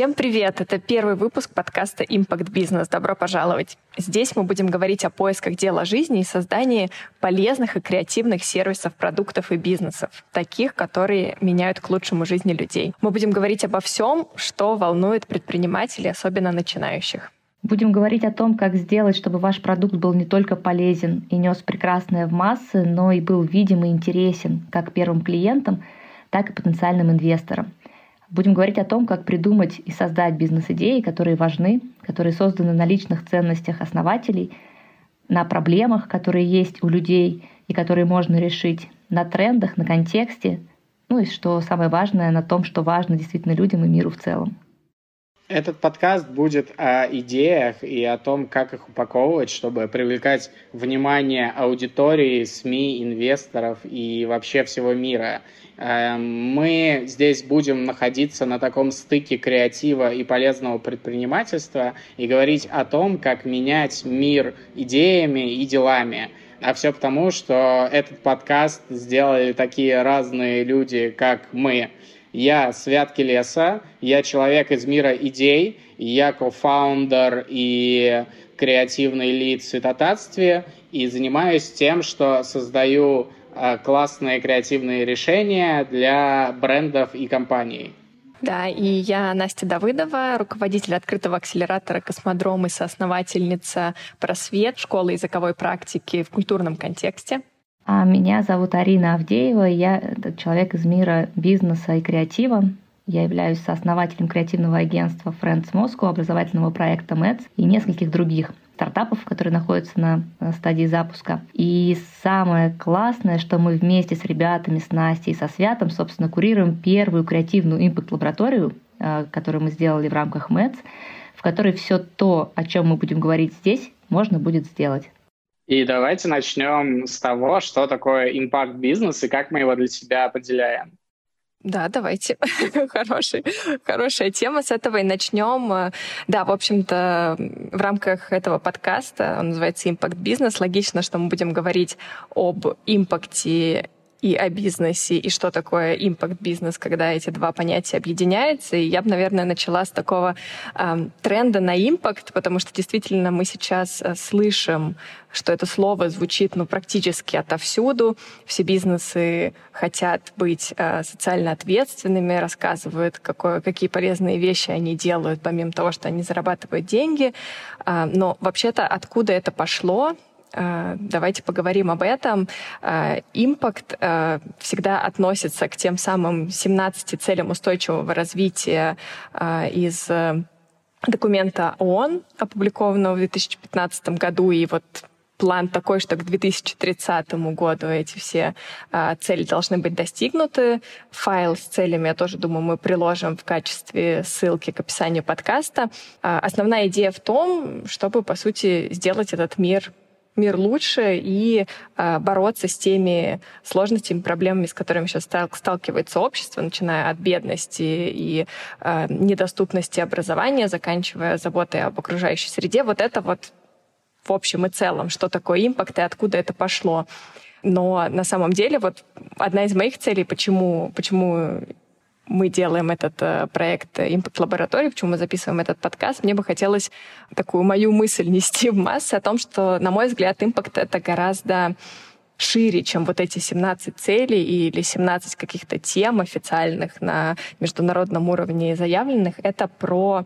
Всем привет! Это первый выпуск подкаста Impact Business. Добро пожаловать! Здесь мы будем говорить о поисках дела жизни и создании полезных и креативных сервисов, продуктов и бизнесов, таких, которые меняют к лучшему жизни людей. Мы будем говорить обо всем, что волнует предпринимателей, особенно начинающих. Будем говорить о том, как сделать, чтобы ваш продукт был не только полезен и нес прекрасное в массы, но и был видим и интересен как первым клиентам, так и потенциальным инвесторам. Будем говорить о том, как придумать и создать бизнес-идеи, которые важны, которые созданы на личных ценностях основателей, на проблемах, которые есть у людей и которые можно решить, на трендах, на контексте, ну и что самое важное, на том, что важно действительно людям и миру в целом. Этот подкаст будет о идеях и о том, как их упаковывать, чтобы привлекать внимание аудитории, СМИ, инвесторов и вообще всего мира. Эм, мы здесь будем находиться на таком стыке креатива и полезного предпринимательства и говорить о том, как менять мир идеями и делами. А все потому, что этот подкаст сделали такие разные люди, как мы – я с Вятки леса, я человек из мира идей, я кофаундер и креативный лид в Светотатстве и занимаюсь тем, что создаю э, классные креативные решения для брендов и компаний. Да, и я Настя Давыдова, руководитель открытого акселератора «Космодром» и соосновательница «Просвет» школы языковой практики в культурном контексте. А меня зовут Арина Авдеева, я человек из мира бизнеса и креатива. Я являюсь сооснователем креативного агентства Friends Moscow, образовательного проекта МЭЦ и нескольких других стартапов, которые находятся на стадии запуска. И самое классное, что мы вместе с ребятами, с Настей и со Святом, собственно, курируем первую креативную импакт-лабораторию, э, которую мы сделали в рамках МЭЦ, в которой все то, о чем мы будем говорить здесь, можно будет сделать. И давайте начнем с того, что такое импакт-бизнес и как мы его для себя определяем. Да, давайте. Хороший, хорошая тема. С этого и начнем. Да, в общем-то, в рамках этого подкаста, он называется «Импакт бизнес», логично, что мы будем говорить об импакте и о бизнесе, и что такое импакт-бизнес, когда эти два понятия объединяются. И я бы, наверное, начала с такого э, тренда на импакт, потому что действительно мы сейчас э, слышим, что это слово звучит ну, практически отовсюду. Все бизнесы хотят быть э, социально ответственными, рассказывают, какое, какие полезные вещи они делают, помимо того, что они зарабатывают деньги. Э, но вообще-то откуда это пошло, давайте поговорим об этом. Э, импакт э, всегда относится к тем самым 17 целям устойчивого развития из документа ООН, опубликованного в 2015 году, и вот план такой, что к 2030 году эти все э, цели должны быть достигнуты. Файл с целями, я тоже думаю, мы приложим в качестве ссылки к описанию подкаста. Э, основная идея в том, чтобы, по сути, сделать этот мир мир лучше и э, бороться с теми сложностями, проблемами, с которыми сейчас сталкивается общество, начиная от бедности и э, недоступности образования, заканчивая заботой об окружающей среде. Вот это вот в общем и целом, что такое импакт и откуда это пошло. Но на самом деле вот одна из моих целей, почему, почему мы делаем этот э, проект Impact Лаборатории, почему мы записываем этот подкаст, мне бы хотелось такую мою мысль нести в массы о том, что, на мой взгляд, импакт — это гораздо шире, чем вот эти 17 целей или 17 каких-то тем официальных на международном уровне заявленных. Это про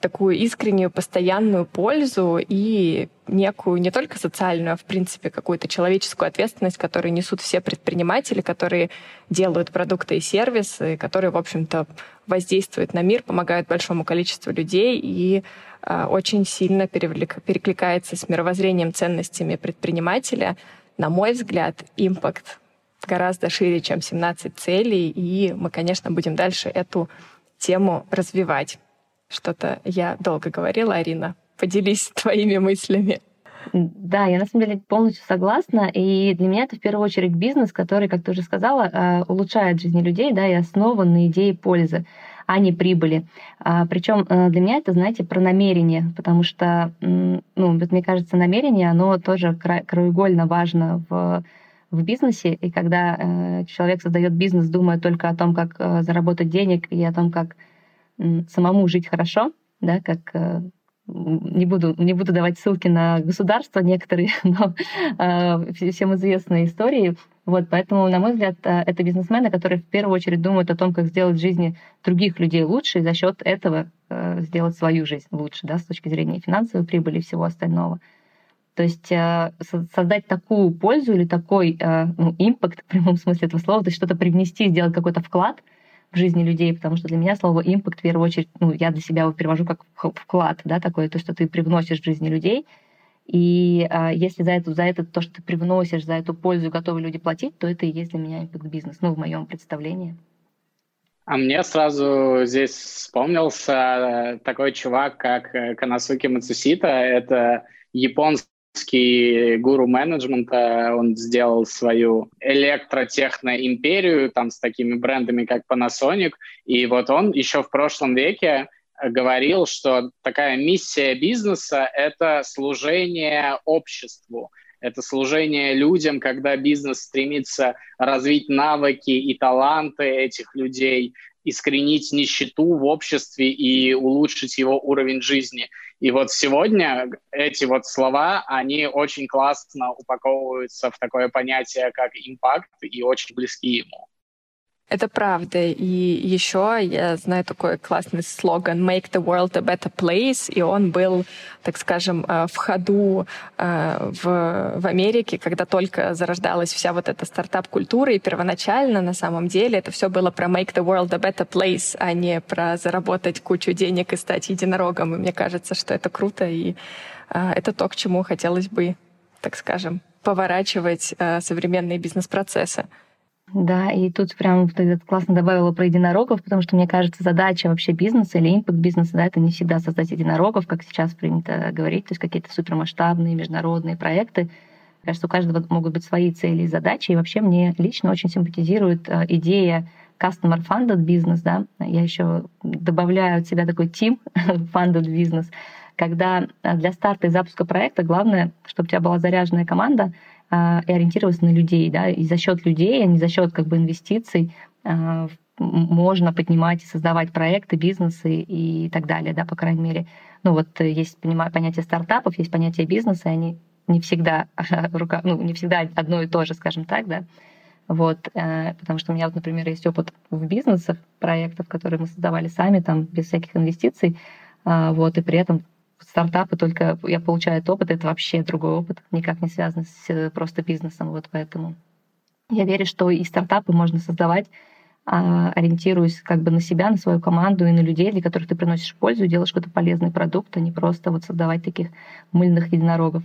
такую искреннюю, постоянную пользу и некую не только социальную, а в принципе какую-то человеческую ответственность, которую несут все предприниматели, которые делают продукты и сервисы, которые, в общем-то, воздействуют на мир, помогают большому количеству людей и э, очень сильно перекликается с мировоззрением, ценностями предпринимателя. На мой взгляд, импакт гораздо шире, чем 17 целей, и мы, конечно, будем дальше эту тему развивать. Что-то я долго говорила, Арина. Поделись твоими мыслями. Да, я на самом деле полностью согласна. И для меня это в первую очередь бизнес, который, как ты уже сказала, э, улучшает жизни людей, да, и основан на идее пользы, а не прибыли. А, Причем э, для меня это, знаете, про намерение, потому что, ну, мне кажется, намерение, оно тоже краеугольно важно в в бизнесе, и когда э, человек создает бизнес, думая только о том, как э, заработать денег и о том, как самому жить хорошо, да, как э, не буду, не буду давать ссылки на государства некоторые, но э, всем известные истории. Вот, поэтому, на мой взгляд, э, это бизнесмены, которые в первую очередь думают о том, как сделать жизни других людей лучше, и за счет этого э, сделать свою жизнь лучше, да, с точки зрения финансовой прибыли и всего остального. То есть э, создать такую пользу или такой э, ну, импакт в прямом смысле этого слова, то есть что-то привнести, сделать какой-то вклад — в жизни людей, потому что для меня слово импакт в первую очередь, ну, я для себя его перевожу как вклад, да, такое, то, что ты привносишь в жизни людей. И а, если за это, за это то, что ты привносишь, за эту пользу готовы люди платить, то это и есть для меня импакт-бизнес, ну, в моем представлении. А мне сразу здесь вспомнился такой чувак, как э, Канасуки Мацусита. Это японский гуру менеджмента, он сделал свою электротехноимперию там с такими брендами, как Panasonic, и вот он еще в прошлом веке говорил, что такая миссия бизнеса — это служение обществу, это служение людям, когда бизнес стремится развить навыки и таланты этих людей, искоренить нищету в обществе и улучшить его уровень жизни. И вот сегодня эти вот слова, они очень классно упаковываются в такое понятие, как импакт, и очень близки ему. Это правда. И еще я знаю такой классный слоган «Make the world a better place», и он был, так скажем, э, в ходу э, в, в Америке, когда только зарождалась вся вот эта стартап-культура, и первоначально, на самом деле, это все было про «Make the world a better place», а не про заработать кучу денег и стать единорогом. И мне кажется, что это круто, и э, это то, к чему хотелось бы, так скажем, поворачивать современные бизнес-процессы. Да, и тут прям ты классно добавила про единорогов, потому что, мне кажется, задача вообще бизнеса или импакт бизнеса, да, это не всегда создать единорогов, как сейчас принято говорить, то есть какие-то супермасштабные международные проекты. Мне кажется, у каждого могут быть свои цели и задачи, и вообще мне лично очень симпатизирует э, идея customer funded бизнес, да, я еще добавляю от себя такой team funded бизнес, когда э, для старта и запуска проекта главное, чтобы у тебя была заряженная команда, и ориентироваться на людей, да, и за счет людей, а не за счет как бы инвестиций а, можно поднимать и создавать проекты, бизнесы и так далее, да, по крайней мере. Ну вот есть понятие стартапов, есть понятие бизнеса, и они не всегда, ну, не всегда одно и то же, скажем так, да. Вот, э, потому что у меня, вот, например, есть опыт в бизнесах, проектов, которые мы создавали сами, там, без всяких инвестиций, а, вот, и при этом стартапы, только я получаю этот опыт, это вообще другой опыт, никак не связан с э, просто бизнесом, вот поэтому я верю, что и стартапы можно создавать, а, ориентируясь как бы на себя, на свою команду и на людей, для которых ты приносишь пользу, делаешь какой-то полезный продукт, а не просто вот создавать таких мыльных единорогов.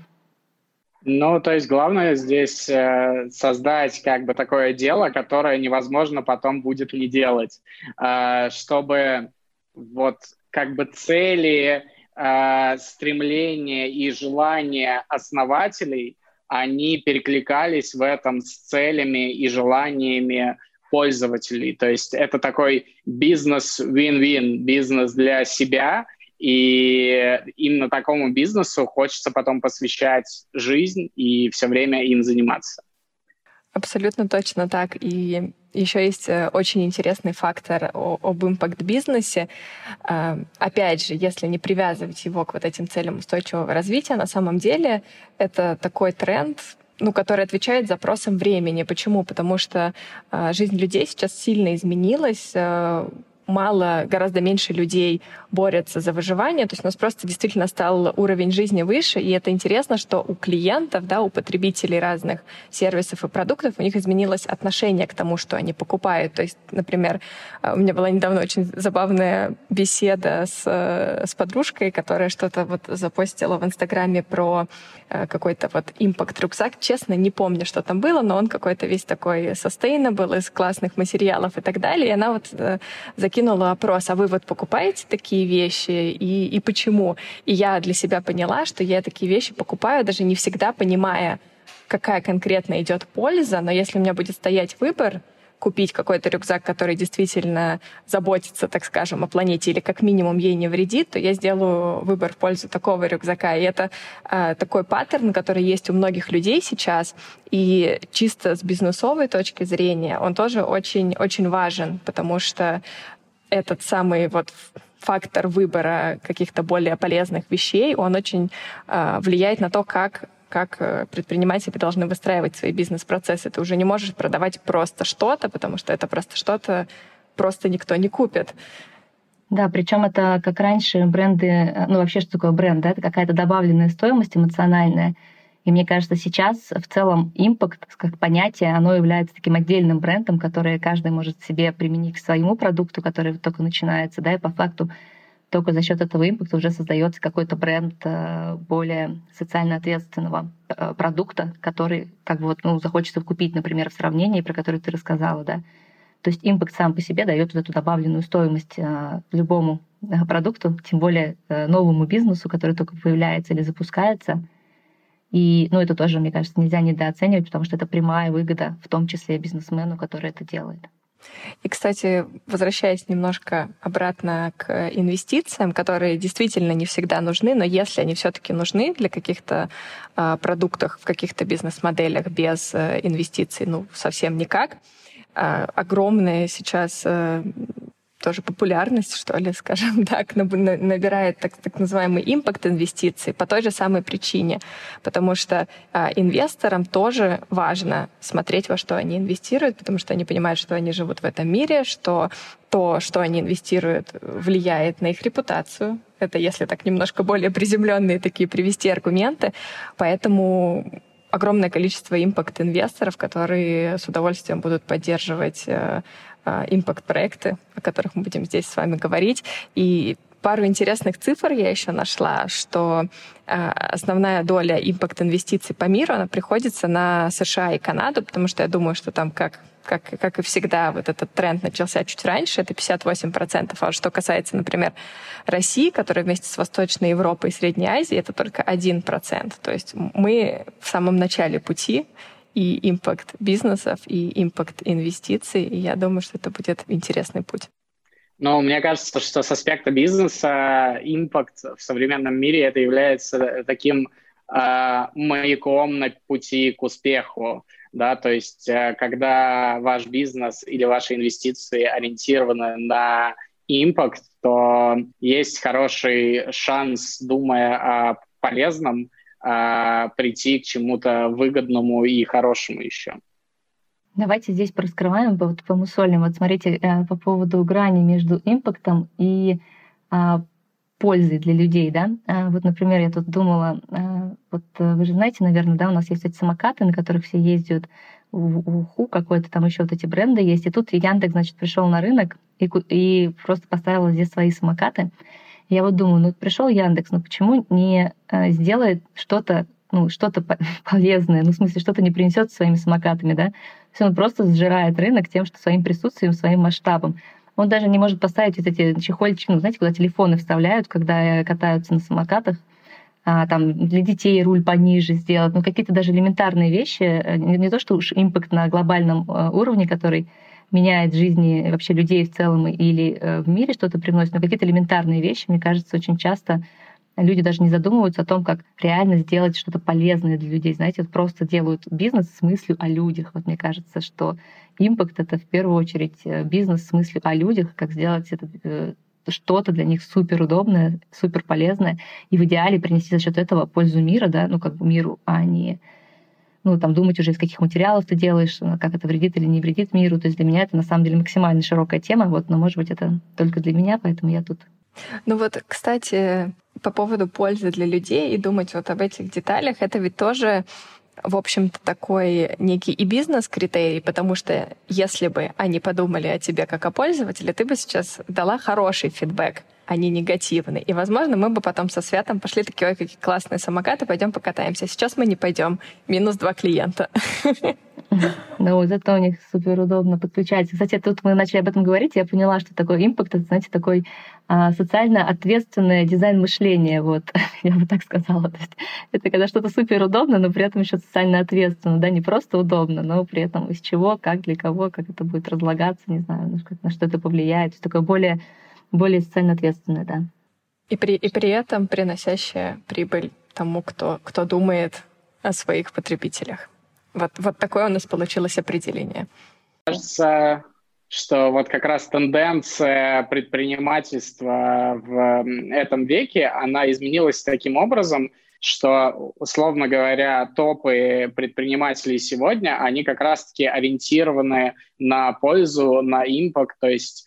Ну, то есть главное здесь э, создать как бы такое дело, которое невозможно потом будет не делать, э, чтобы вот как бы цели э, стремления и желания основателей, они перекликались в этом с целями и желаниями пользователей. То есть это такой бизнес win-win, бизнес для себя, и именно такому бизнесу хочется потом посвящать жизнь и все время им заниматься. Абсолютно точно так. И еще есть э, очень интересный фактор об импакт-бизнесе. Э, опять же, если не привязывать его к вот этим целям устойчивого развития, на самом деле это такой тренд, ну, который отвечает запросам времени. Почему? Потому что э, жизнь людей сейчас сильно изменилась мало, гораздо меньше людей борются за выживание. То есть у нас просто действительно стал уровень жизни выше, и это интересно, что у клиентов, да, у потребителей разных сервисов и продуктов у них изменилось отношение к тому, что они покупают. То есть, например, э, у меня была недавно очень забавная беседа с, э, с подружкой, которая что-то вот запостила в Инстаграме про э, какой-то вот импакт-рюкзак. Честно, не помню, что там было, но он какой-то весь такой sustainable, из классных материалов и так далее. И она вот закинула опрос, а вы вот покупаете такие вещи и, и почему? И я для себя поняла, что я такие вещи покупаю, даже не всегда понимая, какая конкретно идет польза, но если у меня будет стоять выбор, купить какой-то рюкзак, который действительно заботится, так скажем, о планете или как минимум ей не вредит, то я сделаю выбор в пользу такого рюкзака. И это э, такой паттерн, который есть у многих людей сейчас. И чисто с бизнесовой точки зрения он тоже очень-очень важен, потому что этот самый вот фактор выбора каких-то более полезных вещей, он очень э, влияет на то, как как э, предприниматели должны выстраивать свои бизнес-процессы. Ты уже не можешь продавать просто что-то, потому что это просто что-то просто никто не купит. Да, причем это как раньше бренды, э, ну вообще что такое бренд, да, это какая-то добавленная стоимость эмоциональная. И мне кажется, сейчас в целом импакт как понятие, оно является таким отдельным брендом, который каждый может себе применить к своему продукту, который только начинается, да, и по факту только за счет этого импакта уже создается какой-то бренд э, более социально ответственного э, продукта, который как бы вот, ну, захочется купить, например, в сравнении, про который ты рассказала, да. То есть импакт сам по себе дает вот эту добавленную стоимость э, любому продукту, тем более новому бизнесу, который только появляется или запускается — и, ну, это тоже, мне кажется, нельзя недооценивать, потому что это прямая выгода, в том числе бизнесмену, который это делает. И, кстати, возвращаясь немножко обратно к инвестициям, которые действительно не всегда нужны, но если они все-таки нужны для каких-то э, продуктов, в каких-то бизнес-моделях без э, инвестиций, ну, совсем никак, э, огромные сейчас э, тоже популярность, что ли, скажем так, набирает так, так называемый импакт инвестиций по той же самой причине. Потому что а, инвесторам тоже важно смотреть, во что они инвестируют, потому что они понимают, что они живут в этом мире, что то, что они инвестируют, влияет на их репутацию. Это если так немножко более приземленные такие привести аргументы. Поэтому огромное количество импакт-инвесторов, которые с удовольствием будут поддерживать э, импакт-проекты, о которых мы будем здесь с вами говорить. И пару интересных цифр я еще нашла, что э, основная доля импакт-инвестиций по миру, она приходится на США и Канаду, потому что я думаю, что там как как, как и всегда, вот этот тренд начался чуть раньше, это 58%. А что касается, например, России, которая вместе с Восточной Европой и Средней Азией, это только 1%. То есть мы в самом начале пути, и импакт бизнесов, и импакт инвестиций. И я думаю, что это будет интересный путь. Но мне кажется, что с аспекта бизнеса импакт в современном мире это является таким э, маяком на пути к успеху. Да, то есть, э, когда ваш бизнес или ваши инвестиции ориентированы на импакт, то есть хороший шанс, думая о полезном, а, прийти к чему-то выгодному и хорошему еще. Давайте здесь пораскрываем, вот помусолим. Вот смотрите, э, по поводу грани между импактом и а, пользой для людей, да. А, вот, например, я тут думала, а, вот э, вы же знаете, наверное, да, у нас есть эти самокаты, на которых все ездят, уху какой-то, там еще вот эти бренды есть. И тут Яндекс, значит, пришел на рынок и, и просто поставил здесь свои самокаты. Я вот думаю, ну пришел Яндекс, ну почему не э, сделает что-то, ну, что-то полезное, ну, в смысле, что-то не принесет своими самокатами, да? Все, он просто сжирает рынок тем, что своим присутствием, своим масштабом. Он даже не может поставить вот эти чехольчики, ну, знаете, куда телефоны вставляют, когда катаются на самокатах, а, там для детей руль пониже сделать, ну какие-то даже элементарные вещи, э, не, не то что уж импакт на глобальном э, уровне, который меняет жизни вообще людей в целом или э, в мире что-то приносит, но какие-то элементарные вещи, мне кажется, очень часто люди даже не задумываются о том, как реально сделать что-то полезное для людей. Знаете, вот просто делают бизнес с мыслью о людях. Вот мне кажется, что импакт — это в первую очередь э, бизнес с мыслью о людях, как сделать это э, что-то для них супер удобное, супер полезное, и в идеале принести за счет этого пользу мира, да, ну как бы миру, а не ну, там, думать уже, из каких материалов ты делаешь, как это вредит или не вредит миру. То есть для меня это на самом деле максимально широкая тема, вот, но, может быть, это только для меня, поэтому я тут. Ну вот, кстати, по поводу пользы для людей и думать вот об этих деталях, это ведь тоже в общем-то, такой некий и бизнес-критерий, потому что если бы они подумали о тебе как о пользователе, ты бы сейчас дала хороший фидбэк а не негативный. И, возможно, мы бы потом со Святом пошли такие, ой, какие классные самокаты, пойдем покатаемся. Сейчас мы не пойдем. Минус два клиента. Ну, зато у них супер удобно подключать. Кстати, тут мы начали об этом говорить, я поняла, что такое импакт, это, знаете, такой а, социально ответственное дизайн мышления, вот, я бы так сказала. То есть это когда что-то супер удобно, но при этом еще социально ответственно, да, не просто удобно, но при этом из чего, как, для кого, как это будет разлагаться, не знаю, на что это повлияет. То такое более, более социально ответственное, да. И при, и при этом приносящая прибыль тому, кто, кто думает о своих потребителях. Вот, вот такое у нас получилось определение. Кажется, что вот как раз тенденция предпринимательства в этом веке, она изменилась таким образом, что, условно говоря, топы предпринимателей сегодня, они как раз-таки ориентированы на пользу, на импакт, то есть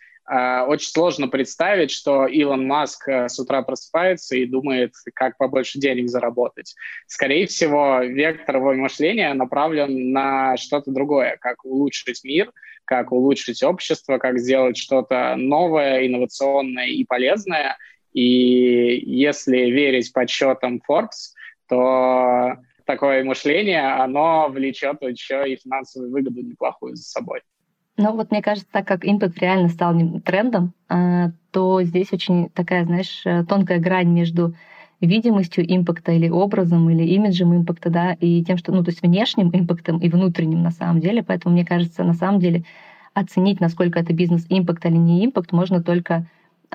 очень сложно представить, что Илон Маск э, с утра просыпается и думает, как побольше денег заработать. Скорее всего, вектор его мышления направлен на что-то другое, как улучшить мир, как улучшить общество, как сделать что-то новое, инновационное и полезное. И если верить подсчетам Forbes, то такое мышление, оно влечет еще и финансовую выгоду неплохую за собой. Ну вот мне кажется, так как импакт реально стал трендом, а, то здесь очень такая, знаешь, э, тонкая грань между видимостью импакта или образом, или имиджем импакта, да, и тем, что, ну, то есть внешним импактом и внутренним на самом деле. Поэтому, мне кажется, на самом деле оценить, насколько это бизнес-импакт или не импакт, можно только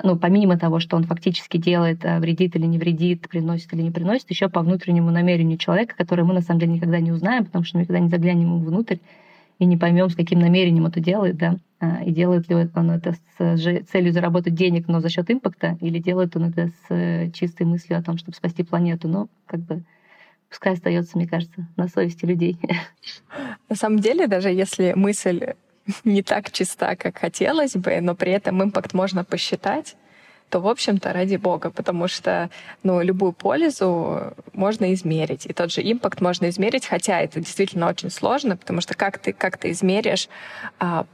ну, помимо того, что он фактически делает, э, вредит или не вредит, приносит или не приносит, еще по внутреннему намерению человека, которое мы на самом деле никогда не узнаем, потому что мы никогда не заглянем ему внутрь и не поймем, с каким намерением это делает, да, а, и делает ли он это с целью заработать денег, но за счет импакта, или делает он это с э, чистой мыслью о том, чтобы спасти планету. Но как бы пускай остается, мне кажется, на совести людей. На самом деле, даже если мысль не так чиста, как хотелось бы, но при этом импакт можно посчитать, то, в общем-то, ради бога, потому что ну, любую пользу можно измерить. И тот же импакт можно измерить, хотя это действительно очень сложно, потому что как ты, как ты измеришь а,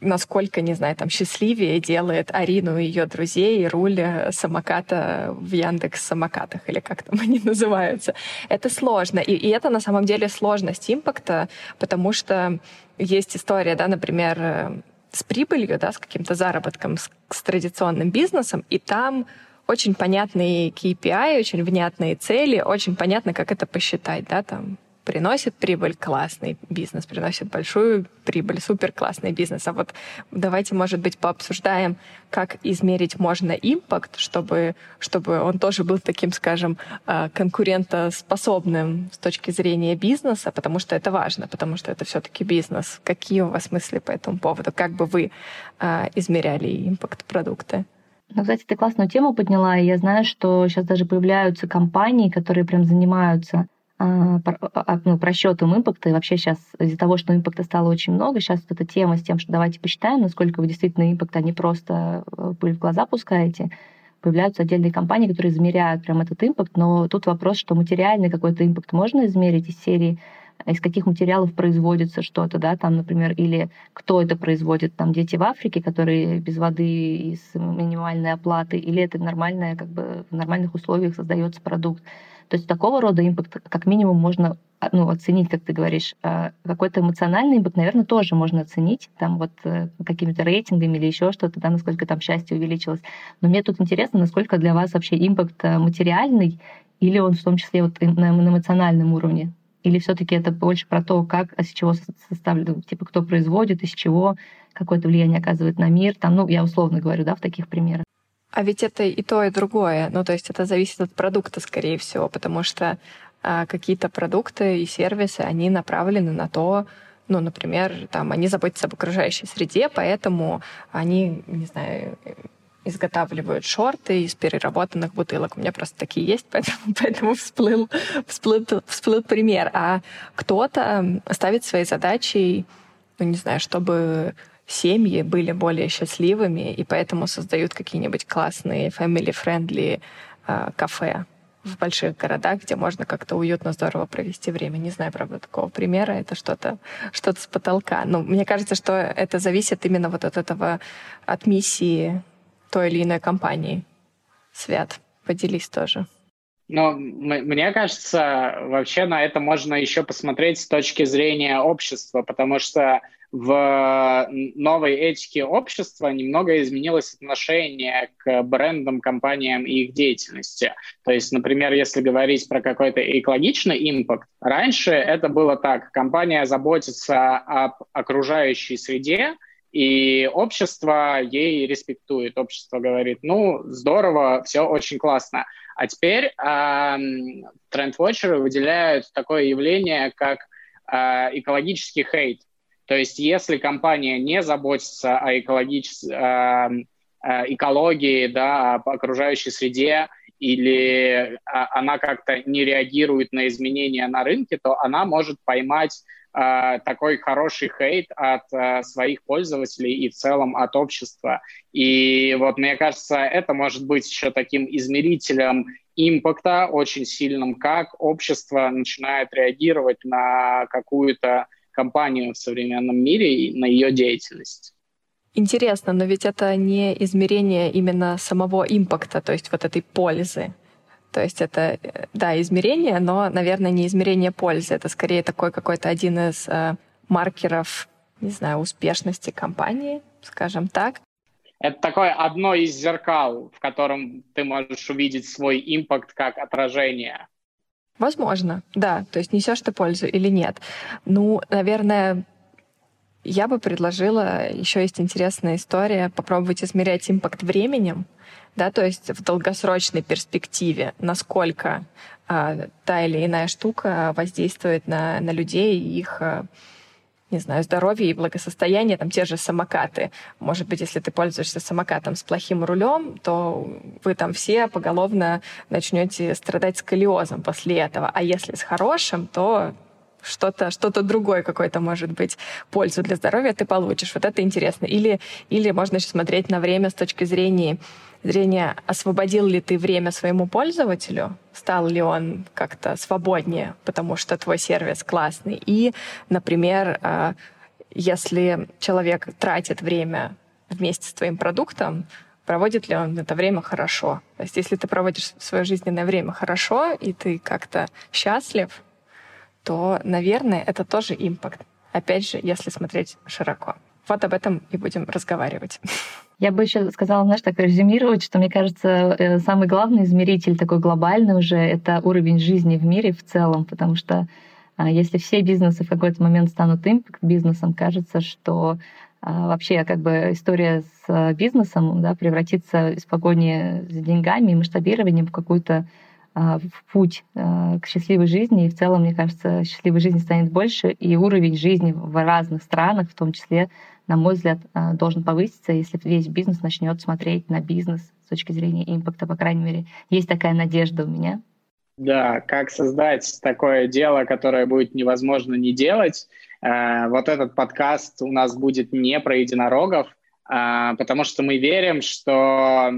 насколько, не знаю, там счастливее делает Арину и ее друзей руль самоката в Яндекс самокатах или как там они называются. Это сложно. И, и это на самом деле сложность импакта, потому что есть история, да, например, с прибылью, да, с каким-то заработком, с, с традиционным бизнесом, и там очень понятные KPI, очень внятные цели, очень понятно, как это посчитать, да, там приносит прибыль классный бизнес, приносит большую прибыль, супер классный бизнес. А вот давайте, может быть, пообсуждаем, как измерить можно импакт, чтобы, чтобы он тоже был таким, скажем, а, конкурентоспособным с точки зрения бизнеса, потому что это важно, потому что это все-таки бизнес. Какие у вас мысли по этому поводу? Как бы вы а, измеряли импакт продукта? Ну, кстати, ты классную тему подняла, и я знаю, что сейчас даже появляются компании, которые прям занимаются а, а, ну, просчетом импакта. И вообще сейчас из-за того, что импакта стало очень много, сейчас вот эта тема с тем, что давайте посчитаем, насколько вы действительно импакт, а не просто э, пыль в глаза пускаете. Появляются отдельные компании, которые измеряют прям этот импакт, но тут вопрос, что материальный какой-то импакт можно измерить из серии из каких материалов производится что-то, да, там, например, или кто это производит, там, дети в Африке, которые без воды и с минимальной оплатой, или это нормальная, как бы, в нормальных условиях создается продукт. То есть такого рода импакт как минимум можно а, ну, оценить, как ты говоришь. А какой-то эмоциональный импакт, наверное, тоже можно оценить, там вот э, какими-то рейтингами или еще что-то, да, насколько там счастье увеличилось. Но мне тут интересно, насколько для вас вообще импакт э, материальный, или он в том числе вот на, на эмоциональном уровне? Или все-таки это больше про то, как, из чего составлено, типа кто производит, из чего, какое-то влияние оказывает на мир, там, ну, я условно говорю, да, в таких примерах. А ведь это и то, и другое. Ну, то есть это зависит от продукта, скорее всего, потому что а, какие-то продукты и сервисы, они направлены на то, ну, например, там, они заботятся об окружающей среде, поэтому они, не знаю, изготавливают шорты из переработанных бутылок. У меня просто такие есть, поэтому, поэтому всплыл, всплыл, всплыл пример. А кто-то ставит своей задачей, ну, не знаю, чтобы семьи были более счастливыми, и поэтому создают какие-нибудь классные family-friendly э, кафе в больших городах, где можно как-то уютно, здорово провести время. Не знаю, правда, такого примера. Это что-то что с потолка. Но мне кажется, что это зависит именно вот от этого, от миссии той или иной компании. Свят, поделись тоже. Но мне кажется, вообще на это можно еще посмотреть с точки зрения общества, потому что в новой этике общества немного изменилось отношение к брендам, компаниям и их деятельности. То есть, например, если говорить про какой-то экологичный импакт, раньше это было так. Компания заботится об окружающей среде, и общество ей респектует. Общество говорит, ну, здорово, все очень классно. А теперь э, тренд-вотчеры выделяют такое явление, как э, экологический хейт. То есть если компания не заботится о экологич... э, экологии, да, об окружающей среде, или она как-то не реагирует на изменения на рынке, то она может поймать э, такой хороший хейт от э, своих пользователей и в целом от общества. И вот мне кажется, это может быть еще таким измерителем импакта очень сильным, как общество начинает реагировать на какую-то компанию в современном мире и на ее деятельность. Интересно, но ведь это не измерение именно самого импакта, то есть вот этой пользы. То есть это, да, измерение, но, наверное, не измерение пользы. Это скорее такой какой-то один из э, маркеров, не знаю, успешности компании, скажем так. Это такое одно из зеркал, в котором ты можешь увидеть свой импакт как отражение. Возможно, да. То есть несешь ты пользу или нет. Ну, наверное, я бы предложила, еще есть интересная история, попробовать измерять импакт временем, да, то есть в долгосрочной перспективе, насколько а, та или иная штука воздействует на, на людей и их а, не знаю, здоровье и благосостояние, там те же самокаты. Может быть, если ты пользуешься самокатом с плохим рулем, то вы там все поголовно начнете страдать сколиозом после этого. А если с хорошим, то что-то что другое какое-то может быть пользу для здоровья ты получишь. Вот это интересно. Или, или можно еще смотреть на время с точки зрения, зрения, освободил ли ты время своему пользователю, стал ли он как-то свободнее, потому что твой сервис классный. И, например, а, если человек тратит время вместе с твоим продуктом, проводит ли он это время хорошо. То есть если ты проводишь свое жизненное время хорошо, и ты как-то счастлив, то, наверное, это тоже импакт. Опять же, если смотреть широко. Вот об этом и будем разговаривать. Я бы еще сказала, знаешь, так резюмировать, что, мне кажется, э, самый главный измеритель такой глобальный уже — это уровень жизни в мире в целом, потому что а, если все бизнесы в какой-то момент станут импакт-бизнесом, кажется, что а, вообще как бы история с бизнесом да, превратится из погони с деньгами и масштабированием в какую-то а, в путь а, к счастливой жизни. И в целом, мне кажется, счастливой жизни станет больше, и уровень жизни в разных странах, в том числе, на мой взгляд, а, должен повыситься, если весь бизнес начнет смотреть на бизнес с точки зрения импакта, по крайней мере. Есть такая надежда у меня. Да, как создать такое дело, которое будет невозможно не делать. Вот этот подкаст у нас будет не про единорогов, потому что мы верим, что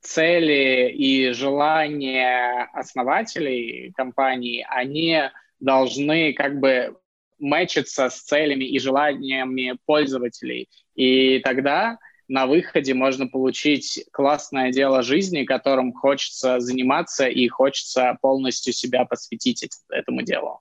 цели и желания основателей компании, они должны как бы мэчиться с целями и желаниями пользователей. И тогда на выходе можно получить классное дело жизни, которым хочется заниматься и хочется полностью себя посвятить этому делу.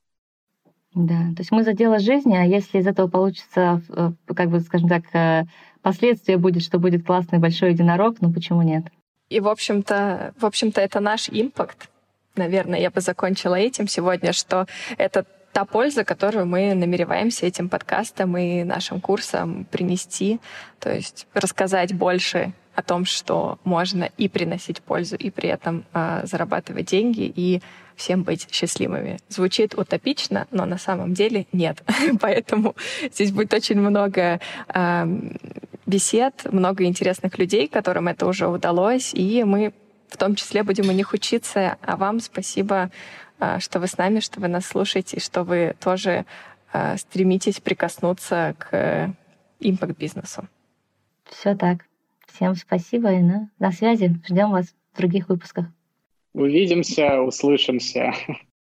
Да, то есть мы за дело жизни, а если из этого получится, э, как бы, скажем так, э, последствие будет, что будет классный большой единорог, ну почему нет? И, в общем-то, в общем-то, это наш импакт. Наверное, я бы закончила этим сегодня, что это та польза, которую мы намереваемся этим подкастом и нашим курсом принести. То есть рассказать больше о том, что можно и приносить пользу, и при этом э, зарабатывать деньги, и всем быть счастливыми. Звучит утопично, но на самом деле нет. Поэтому здесь будет очень много э, бесед, много интересных людей, которым это уже удалось, и мы в том числе будем у них учиться. А вам спасибо, а, что вы с нами, что вы нас слушаете, и что вы тоже а, стремитесь прикоснуться к импакт-бизнесу. Все так. Всем спасибо и на, на связи. Ждем вас в других выпусках. Увидимся, услышимся.